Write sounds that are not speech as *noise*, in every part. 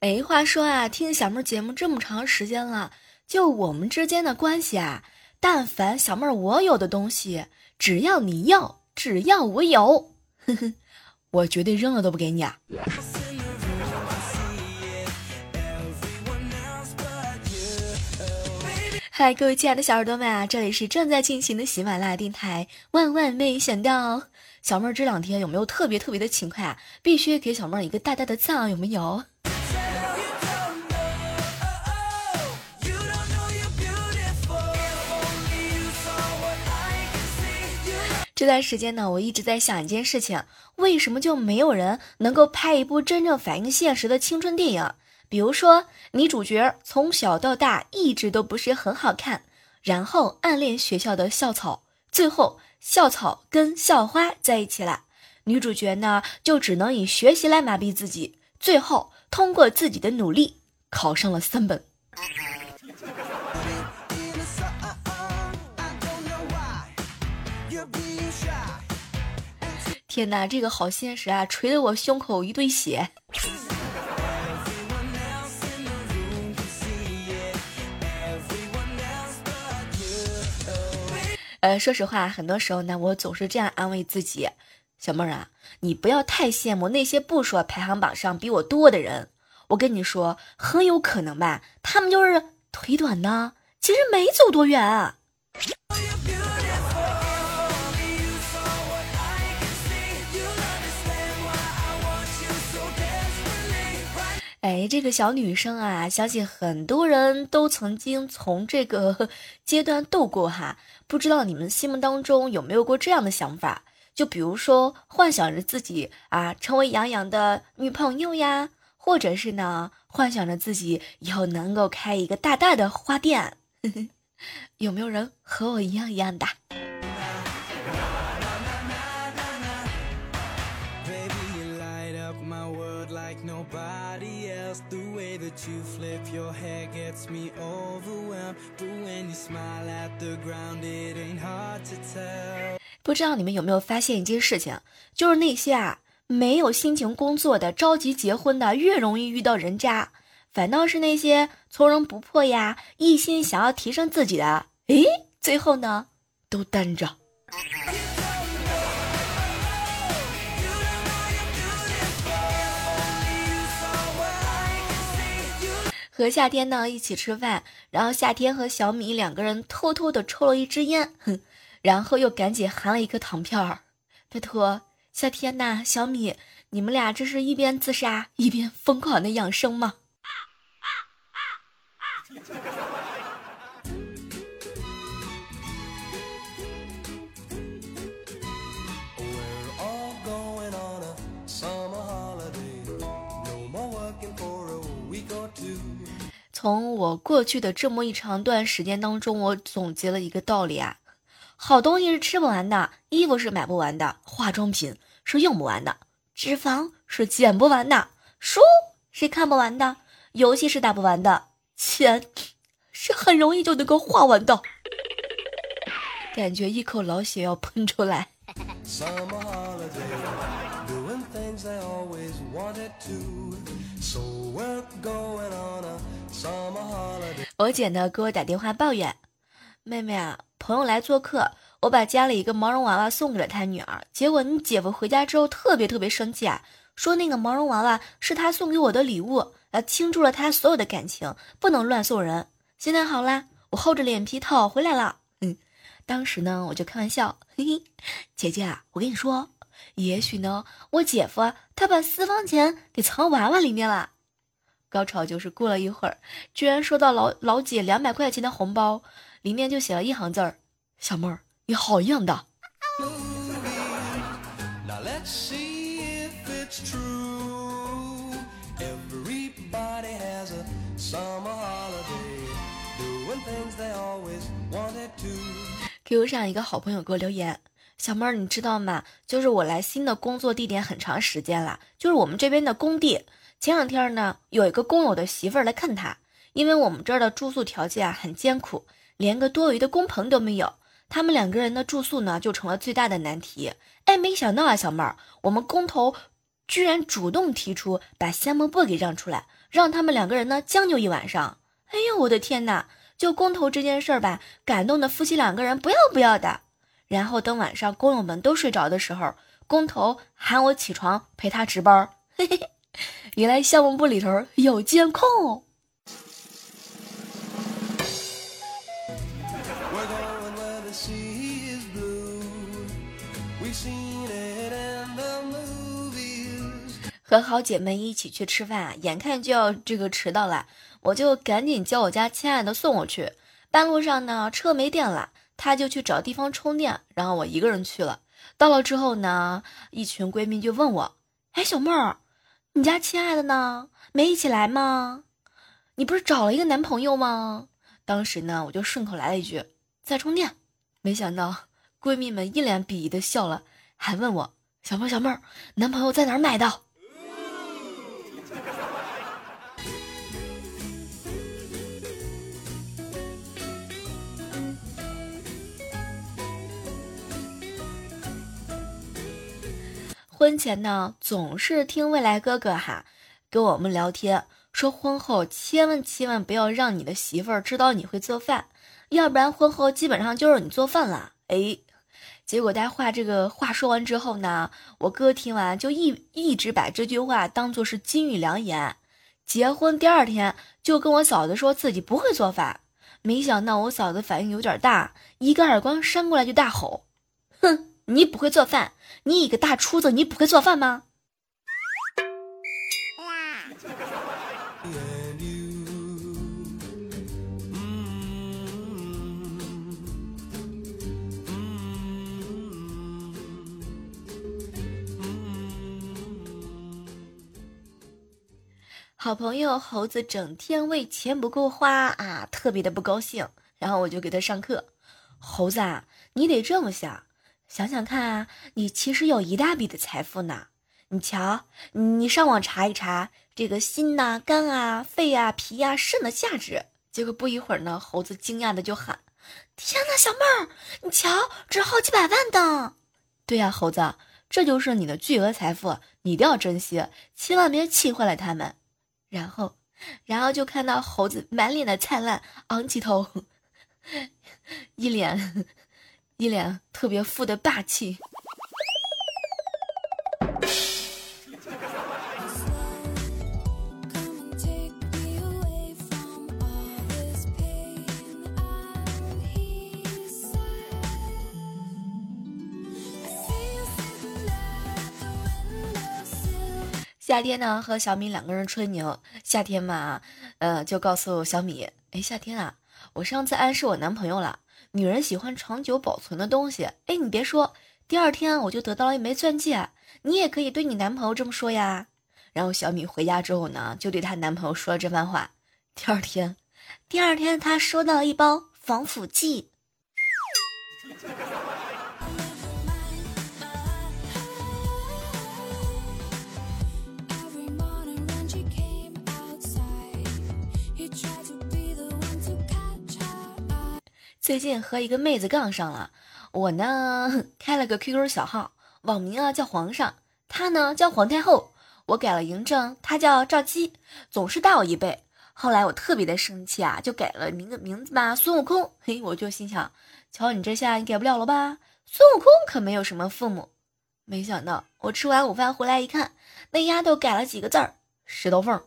哎，话说啊，听小妹儿节目这么长时间了，就我们之间的关系啊，但凡小妹儿我有的东西，只要你要，只要我有，呵 *laughs* 呵，我绝对扔了都不给你啊！*laughs* 嗨，各位亲爱的小耳朵们啊，这里是正在进行的喜马拉雅电台。万万没想到，小妹儿这两天有没有特别特别的勤快啊？必须给小妹儿一个大大的赞啊，有没有？这段时间呢，我一直在想一件事情：为什么就没有人能够拍一部真正反映现实的青春电影？比如说，女主角从小到大一直都不是很好看，然后暗恋学校的校草，最后校草跟校花在一起了，女主角呢就只能以学习来麻痹自己，最后通过自己的努力考上了三本。天哪，这个好现实啊！捶得我胸口一堆血。呃，说实话，很多时候呢，我总是这样安慰自己：小妹儿啊，你不要太羡慕那些不说排行榜上比我多的人。我跟你说，很有可能吧，他们就是腿短呢，其实没走多远。哎，这个小女生啊，相信很多人都曾经从这个 *laughs* 阶段度过哈。不知道你们心目当中有没有过这样的想法？就比如说，幻想着自己啊成为杨洋的女朋友呀，或者是呢，幻想着自己以后能够开一个大大的花店。*laughs* 有没有人和我一样一样的？不知道你们有没有发现一件事情，就是那些啊没有心情工作的、着急结婚的，越容易遇到人渣；反倒是那些从容不迫呀、一心想要提升自己的，诶，最后呢都单着。和夏天呢一起吃饭，然后夏天和小米两个人偷偷的抽了一支烟，哼，然后又赶紧含了一颗糖片儿。拜托，夏天呐，小米，你们俩这是一边自杀一边疯狂的养生吗？啊啊啊啊从我过去的这么一长段时间当中，我总结了一个道理啊：好东西是吃不完的，衣服是买不完的，化妆品是用不完的，脂肪是减不完的，书是看不完的，游戏是打不完的，钱是很容易就能够花完的。感觉一口老血要喷出来。我姐呢给我打电话抱怨，妹妹啊，朋友来做客，我把家里一个毛绒娃娃送给了他女儿，结果你姐夫回家之后特别特别生气啊，说那个毛绒娃娃是他送给我的礼物，啊，倾注了他所有的感情，不能乱送人。现在好啦，我厚着脸皮讨回来了。嗯，当时呢我就开玩笑，嘿嘿，姐姐啊，我跟你说。也许呢，我姐夫他把私房钱给藏娃娃里面了。高潮就是过了一会儿，居然收到老老姐两百块钱的红包，里面就写了一行字儿：“小妹儿，你好样的。”，Q 上一个好朋友给我留言。小妹儿，你知道吗？就是我来新的工作地点很长时间了，就是我们这边的工地。前两天呢，有一个工友的媳妇儿来看他，因为我们这儿的住宿条件啊很艰苦，连个多余的工棚都没有。他们两个人的住宿呢就成了最大的难题。哎，没想到啊，小妹儿，我们工头居然主动提出把香饽饽给让出来，让他们两个人呢将就一晚上。哎呦，我的天哪！就工头这件事儿吧，感动的夫妻两个人不要不要的。然后等晚上工友们都睡着的时候，工头喊我起床陪他值班。嘿嘿嘿，*laughs* 原来项目部里头有监控。和好姐妹一起去吃饭，眼看就要这个迟到了，我就赶紧叫我家亲爱的送我去。半路上呢，车没电了，她就去找地方充电，然后我一个人去了。到了之后呢，一群闺蜜就问我：“哎，小妹儿，你家亲爱的呢？没一起来吗？你不是找了一个男朋友吗？”当时呢，我就顺口来了一句：“在充电。”没想到闺蜜们一脸鄙夷的笑了，还问我：“小妹儿，小妹儿，男朋友在哪儿买的？”婚前呢，总是听未来哥哥哈跟我们聊天，说婚后千万千万不要让你的媳妇儿知道你会做饭，要不然婚后基本上就是你做饭了。哎，结果他话这个话说完之后呢，我哥听完就一一直把这句话当做是金玉良言。结婚第二天就跟我嫂子说自己不会做饭，没想到我嫂子反应有点大，一个耳光扇过来就大吼：“哼！”你不会做饭？你一个大厨子，你不会做饭吗？好朋友猴子整天为钱不够花啊，特别的不高兴。然后我就给他上课，猴子啊，你得这么想。想想看啊，你其实有一大笔的财富呢。你瞧，你上网查一查这个心呐、肝啊、肺啊、脾啊、肾的价值。结果不一会儿呢，猴子惊讶的就喊：“天哪，小妹儿，你瞧，值好几百万的！”对呀，猴子，这就是你的巨额财富，你一定要珍惜，千万别气坏了他们。然后，然后就看到猴子满脸的灿烂，昂起头，*laughs* 一脸。一脸特别富的霸气。夏天呢，和小米两个人吹牛。夏天嘛，呃，就告诉小米：“哎，夏天啊，我上次暗示我男朋友了。”女人喜欢长久保存的东西，哎，你别说，第二天我就得到了一枚钻戒，你也可以对你男朋友这么说呀。然后小米回家之后呢，就对她男朋友说了这番话。第二天，第二天她收到了一包防腐剂。最近和一个妹子杠上了，我呢开了个 QQ 小号，网名啊叫皇上，她呢叫皇太后，我改了嬴政，她叫赵姬，总是大我一辈。后来我特别的生气啊，就改了名名字吧，孙悟空。嘿，我就心想，瞧你这下你改不了了吧？孙悟空可没有什么父母。没想到我吃完午饭回来一看，那丫头改了几个字儿，石头缝。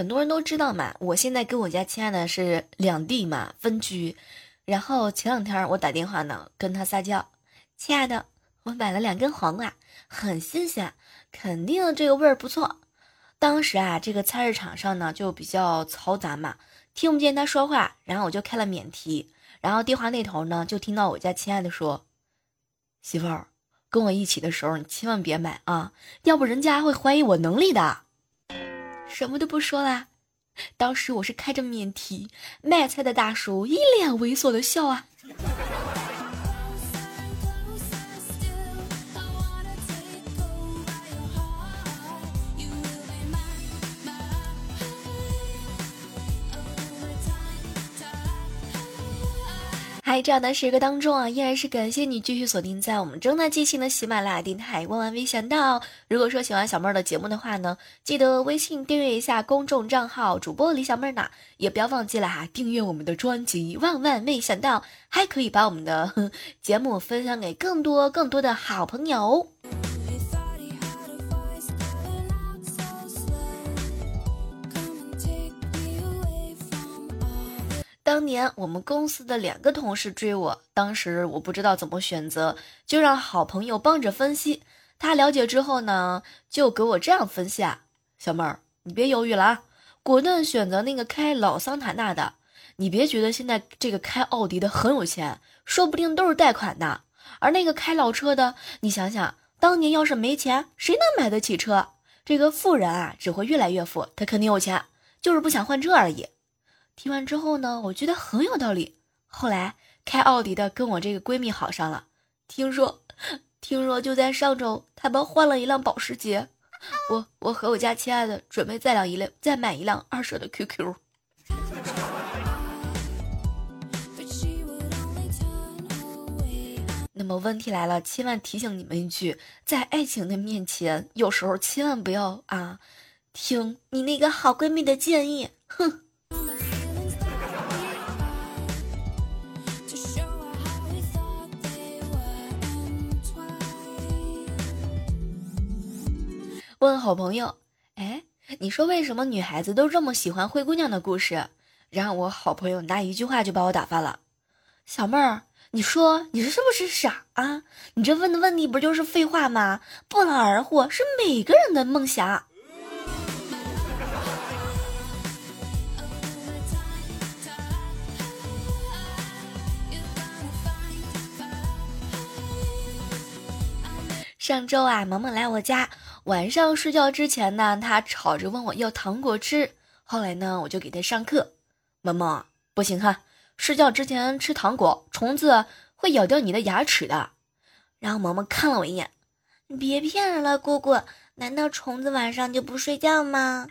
很多人都知道嘛，我现在跟我家亲爱的是两地嘛，分居。然后前两天我打电话呢，跟他撒娇：“亲爱的，我买了两根黄瓜，很新鲜，肯定这个味儿不错。”当时啊，这个菜市场上呢就比较嘈杂嘛，听不见他说话，然后我就开了免提。然后电话那头呢就听到我家亲爱的说：“媳妇儿，跟我一起的时候你千万别买啊，要不人家会怀疑我能力的。”什么都不说啦，当时我是开着免提，卖菜的大叔一脸猥琐的笑啊。在，这样的时刻当中啊，依然是感谢你继续锁定在我们正在进行的喜马拉雅电台。万万没想到，如果说喜欢小妹儿的节目的话呢，记得微信订阅一下公众账号主播李小妹儿呢，也不要忘记了哈，订阅我们的专辑。万万没想到，还可以把我们的 *laughs* 节目分享给更多更多的好朋友。当年我们公司的两个同事追我，当时我不知道怎么选择，就让好朋友帮着分析。他了解之后呢，就给我这样分析啊：小妹儿，你别犹豫了啊，果断选择那个开老桑塔纳的。你别觉得现在这个开奥迪的很有钱，说不定都是贷款的。而那个开老车的，你想想，当年要是没钱，谁能买得起车？这个富人啊，只会越来越富，他肯定有钱，就是不想换车而已。听完之后呢，我觉得很有道理。后来开奥迪的跟我这个闺蜜好上了，听说，听说就在上周，他们换了一辆保时捷。我我和我家亲爱的准备再辆一辆，再买一辆二手的 QQ。*laughs* 那么问题来了，千万提醒你们一句，在爱情的面前，有时候千万不要啊，听你那个好闺蜜的建议，哼。问好朋友，哎，你说为什么女孩子都这么喜欢灰姑娘的故事？然后我好朋友拿一句话就把我打发了。小妹儿，你说你是不是傻啊？你这问的问题不就是废话吗？不劳而获是每个人的梦想。上周啊，萌萌来我家。晚上睡觉之前呢，他吵着问我要糖果吃。后来呢，我就给他上课。萌萌，不行哈，睡觉之前吃糖果，虫子会咬掉你的牙齿的。然后萌萌看了我一眼，你别骗人了，姑姑，难道虫子晚上就不睡觉吗？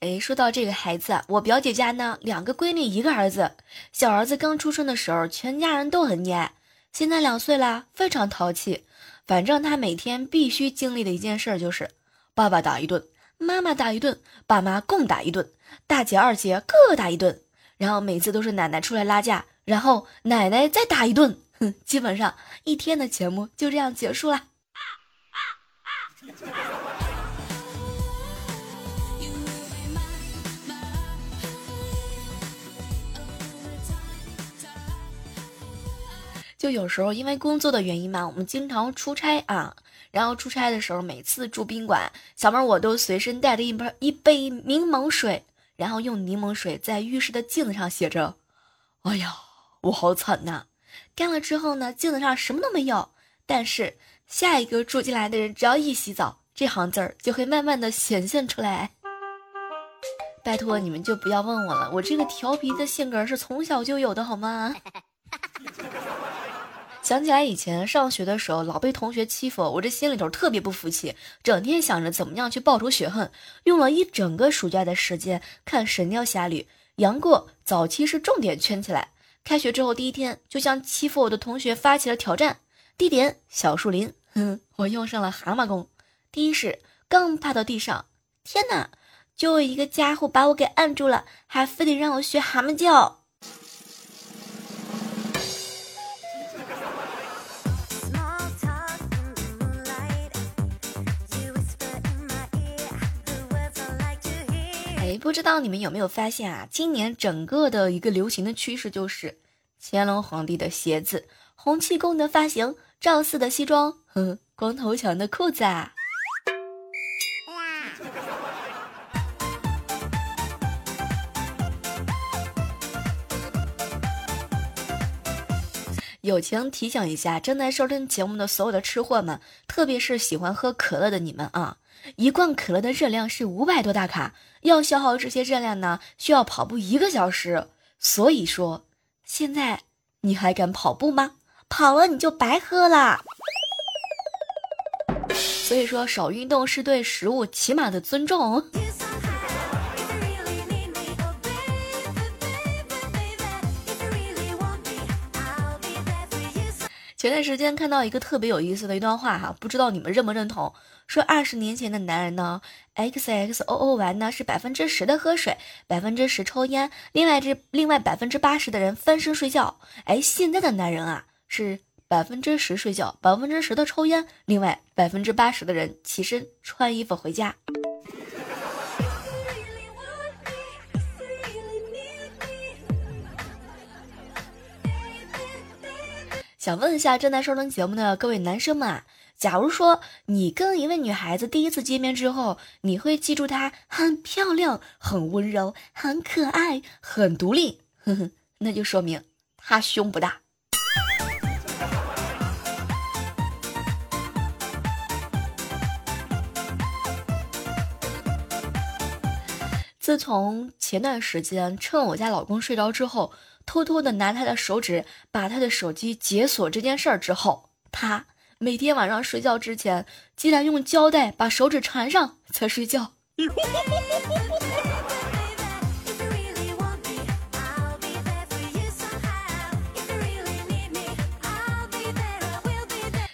哎，说到这个孩子，我表姐家呢，两个闺女，一个儿子。小儿子刚出生的时候，全家人都很溺爱。现在两岁了，非常淘气。反正他每天必须经历的一件事就是，爸爸打一顿，妈妈打一顿，爸妈共打一顿，大姐二姐各打一顿。然后每次都是奶奶出来拉架，然后奶奶再打一顿。哼，基本上一天的节目就这样结束了。就有时候因为工作的原因嘛，我们经常出差啊。然后出差的时候，每次住宾馆，小妹儿我都随身带着一杯一杯柠檬水，然后用柠檬水在浴室的镜子上写着：“哎呀，我好惨呐！”干了之后呢，镜子上什么都没有，但是下一个住进来的人只要一洗澡，这行字儿就会慢慢的显现出来。拜托你们就不要问我了，我这个调皮的性格是从小就有的，好吗？*laughs* 想起来以前上学的时候，老被同学欺负，我这心里头特别不服气，整天想着怎么样去报仇雪恨，用了一整个暑假的时间看《神雕侠侣》，杨过早期是重点圈起来。开学之后第一天，就向欺负我的同学发起了挑战，地点小树林，哼，我用上了蛤蟆功。第一式刚趴到地上，天哪，就一个家伙把我给按住了，还非得让我学蛤蟆叫。不知道你们有没有发现啊？今年整个的一个流行的趋势就是乾隆皇帝的鞋子、洪七公的发型、赵四的西装、哼，光头强的裤子啊。*laughs* 友情提醒一下正在收听节目的所有的吃货们，特别是喜欢喝可乐的你们啊！一罐可乐的热量是五百多大卡，要消耗这些热量呢，需要跑步一个小时。所以说，现在你还敢跑步吗？跑了你就白喝了。所以说，少运动是对食物起码的尊重。前段时间看到一个特别有意思的一段话哈，不知道你们认不认同？说二十年前的男人呢，X X O O 完呢是百分之十的喝水，百分之十抽烟，另外这另外百分之八十的人翻身睡觉。哎，现在的男人啊是百分之十睡觉，百分之十的抽烟，另外百分之八十的人起身穿衣服回家。想问一下正在收听节目的各位男生们啊，假如说你跟一位女孩子第一次见面之后，你会记住她很漂亮、很温柔、很可爱、很独立，呵呵，那就说明她胸不大。自从前段时间趁我家老公睡着之后。偷偷的拿他的手指把他的手机解锁这件事儿之后，他每天晚上睡觉之前，竟然用胶带把手指缠上才睡觉。*laughs*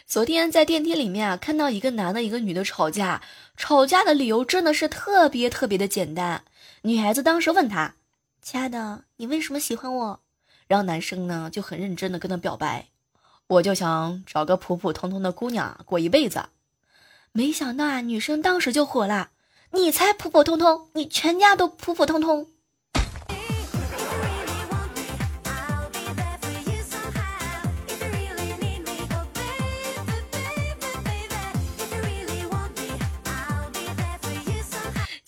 昨天在电梯里面啊，看到一个男的，一个女的吵架，吵架的理由真的是特别特别的简单。女孩子当时问他：“亲爱的，你为什么喜欢我？”让男生呢就很认真的跟她表白，我就想找个普普通通的姑娘过一辈子。没想到啊，女生当时就火了，你才普普通通，你全家都普普通通。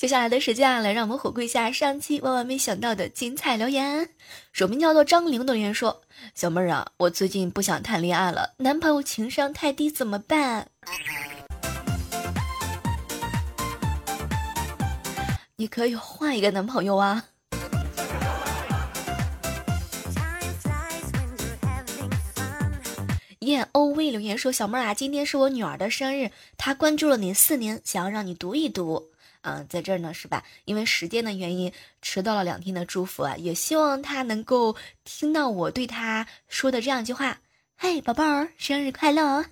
接下来的时间啊，来让我们回顾一下上期万万没想到的精彩留言。署名叫做张玲的留言说：“小妹儿啊，我最近不想谈恋爱了，男朋友情商太低，怎么办？”你可以换一个男朋友啊。燕 O V 留言说：“小妹儿啊，今天是我女儿的生日，她关注了你四年，想要让你读一读。”嗯，在这儿呢，是吧？因为时间的原因，迟到了两天的祝福啊，也希望他能够听到我对他说的这样一句话：“嘿，宝贝儿，生日快乐哦！”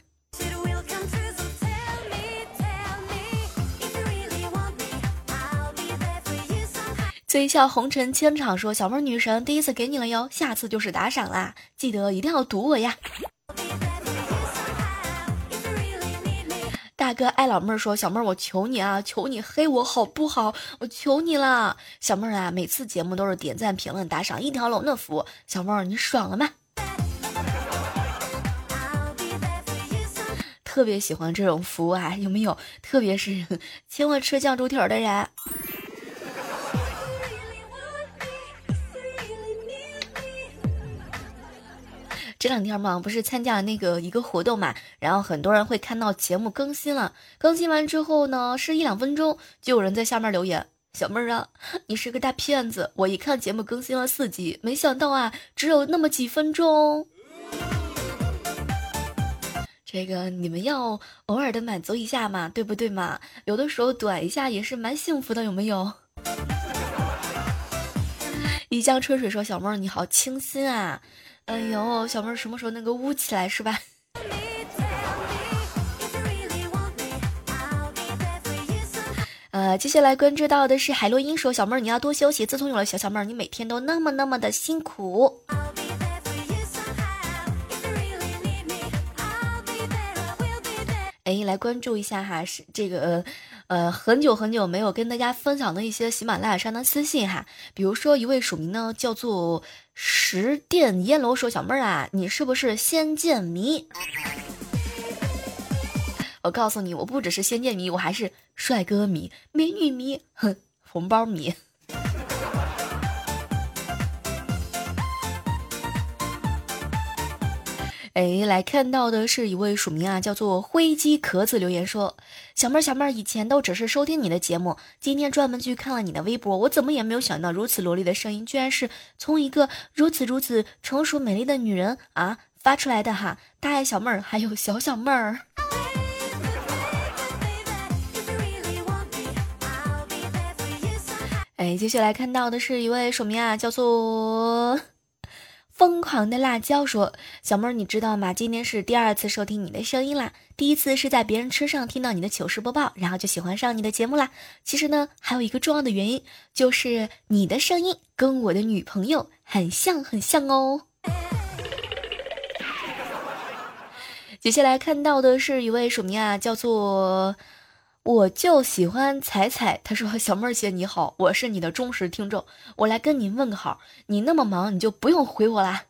醉笑红尘千场说：“小妹女神第一次给你了哟，下次就是打赏啦，记得一定要读我呀。”大哥爱老妹儿说：“小妹儿，我求你啊，求你黑我好不好？我求你了，小妹儿啊，每次节目都是点赞、评论、打赏一条龙的服务，小妹儿你爽了吗？特别喜欢这种服务啊，有没有？特别是 *laughs* 请我吃酱猪蹄儿的人。”这两天嘛，不是参加了那个一个活动嘛，然后很多人会看到节目更新了，更新完之后呢，是一两分钟，就有人在下面留言：“小妹儿啊，你是个大骗子！我一看节目更新了四集，没想到啊，只有那么几分钟。”这个你们要偶尔的满足一下嘛，对不对嘛？有的时候短一下也是蛮幸福的，有没有？*laughs* 一江春水说：“小妹儿你好清新啊。”哎呦，小妹儿什么时候能够污起来是吧？*laughs* 呃，接下来关注到的是海洛因说：“小妹儿你要多休息，自从有了小小妹儿，你每天都那么那么的辛苦。”哎，来关注一下哈，是这个，呃，很久很久没有跟大家分享的一些喜马拉雅上的私信哈，比如说一位署名呢叫做十殿烟楼说小妹儿啊，你是不是仙剑迷？我告诉你，我不只是仙剑迷，我还是帅哥迷、美女迷、哼，红包迷。哎，来看到的是一位署名啊，叫做灰机壳子留言说：“小妹儿，小妹儿，以前都只是收听你的节目，今天专门去看了你的微博，我怎么也没有想到，如此萝莉的声音，居然是从一个如此如此成熟美丽的女人啊发出来的哈！大爱小妹儿，还有小小妹儿。”哎，接下来看到的是一位署名啊，叫做。疯狂的辣椒说：“小妹儿，你知道吗？今天是第二次收听你的声音啦。第一次是在别人车上听到你的糗事播报，然后就喜欢上你的节目啦。其实呢，还有一个重要的原因，就是你的声音跟我的女朋友很像，很像哦。*laughs* ”接下来看到的是一位署名啊，叫做我就喜欢彩彩。他说：“小妹儿姐你好，我是你的忠实听众，我来跟您问个好。你那么忙，你就不用回我啦。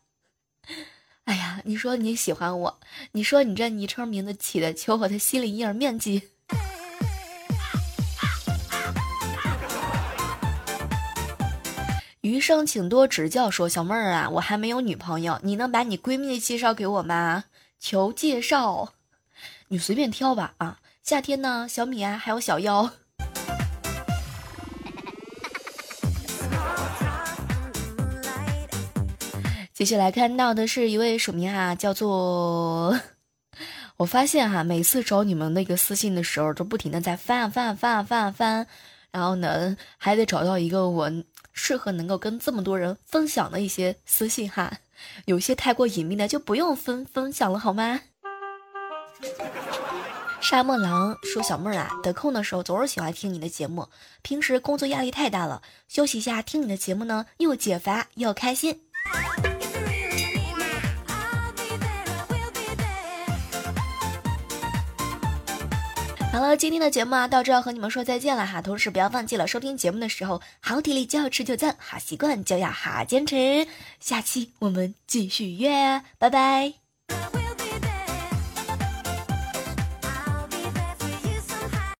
*laughs* 哎呀，你说你喜欢我，你说你这昵称名字起的，求我的心理阴影面积。*laughs* 余生请多指教。说小妹儿啊，我还没有女朋友，你能把你闺蜜介绍给我吗？”求介绍，你随便挑吧啊！夏天呢，小米啊，还有小妖。*laughs* 接下来看到的是一位署名啊，叫做 *laughs* 我发现哈，每次找你们那个私信的时候，都不停的在翻啊翻啊翻啊翻啊翻，然后呢，还得找到一个我适合能够跟这么多人分享的一些私信哈。有些太过隐秘的就不用分分享了，好吗？沙漠狼说：“小妹儿啊，得空的时候总是喜欢听你的节目，平时工作压力太大了，休息一下听你的节目呢，又解乏又开心。”好了，今天的节目啊，到这要和你们说再见了哈。同时不要忘记了收听节目的时候，好体力就要持久战，好习惯就要好坚持。下期我们继续约，拜拜。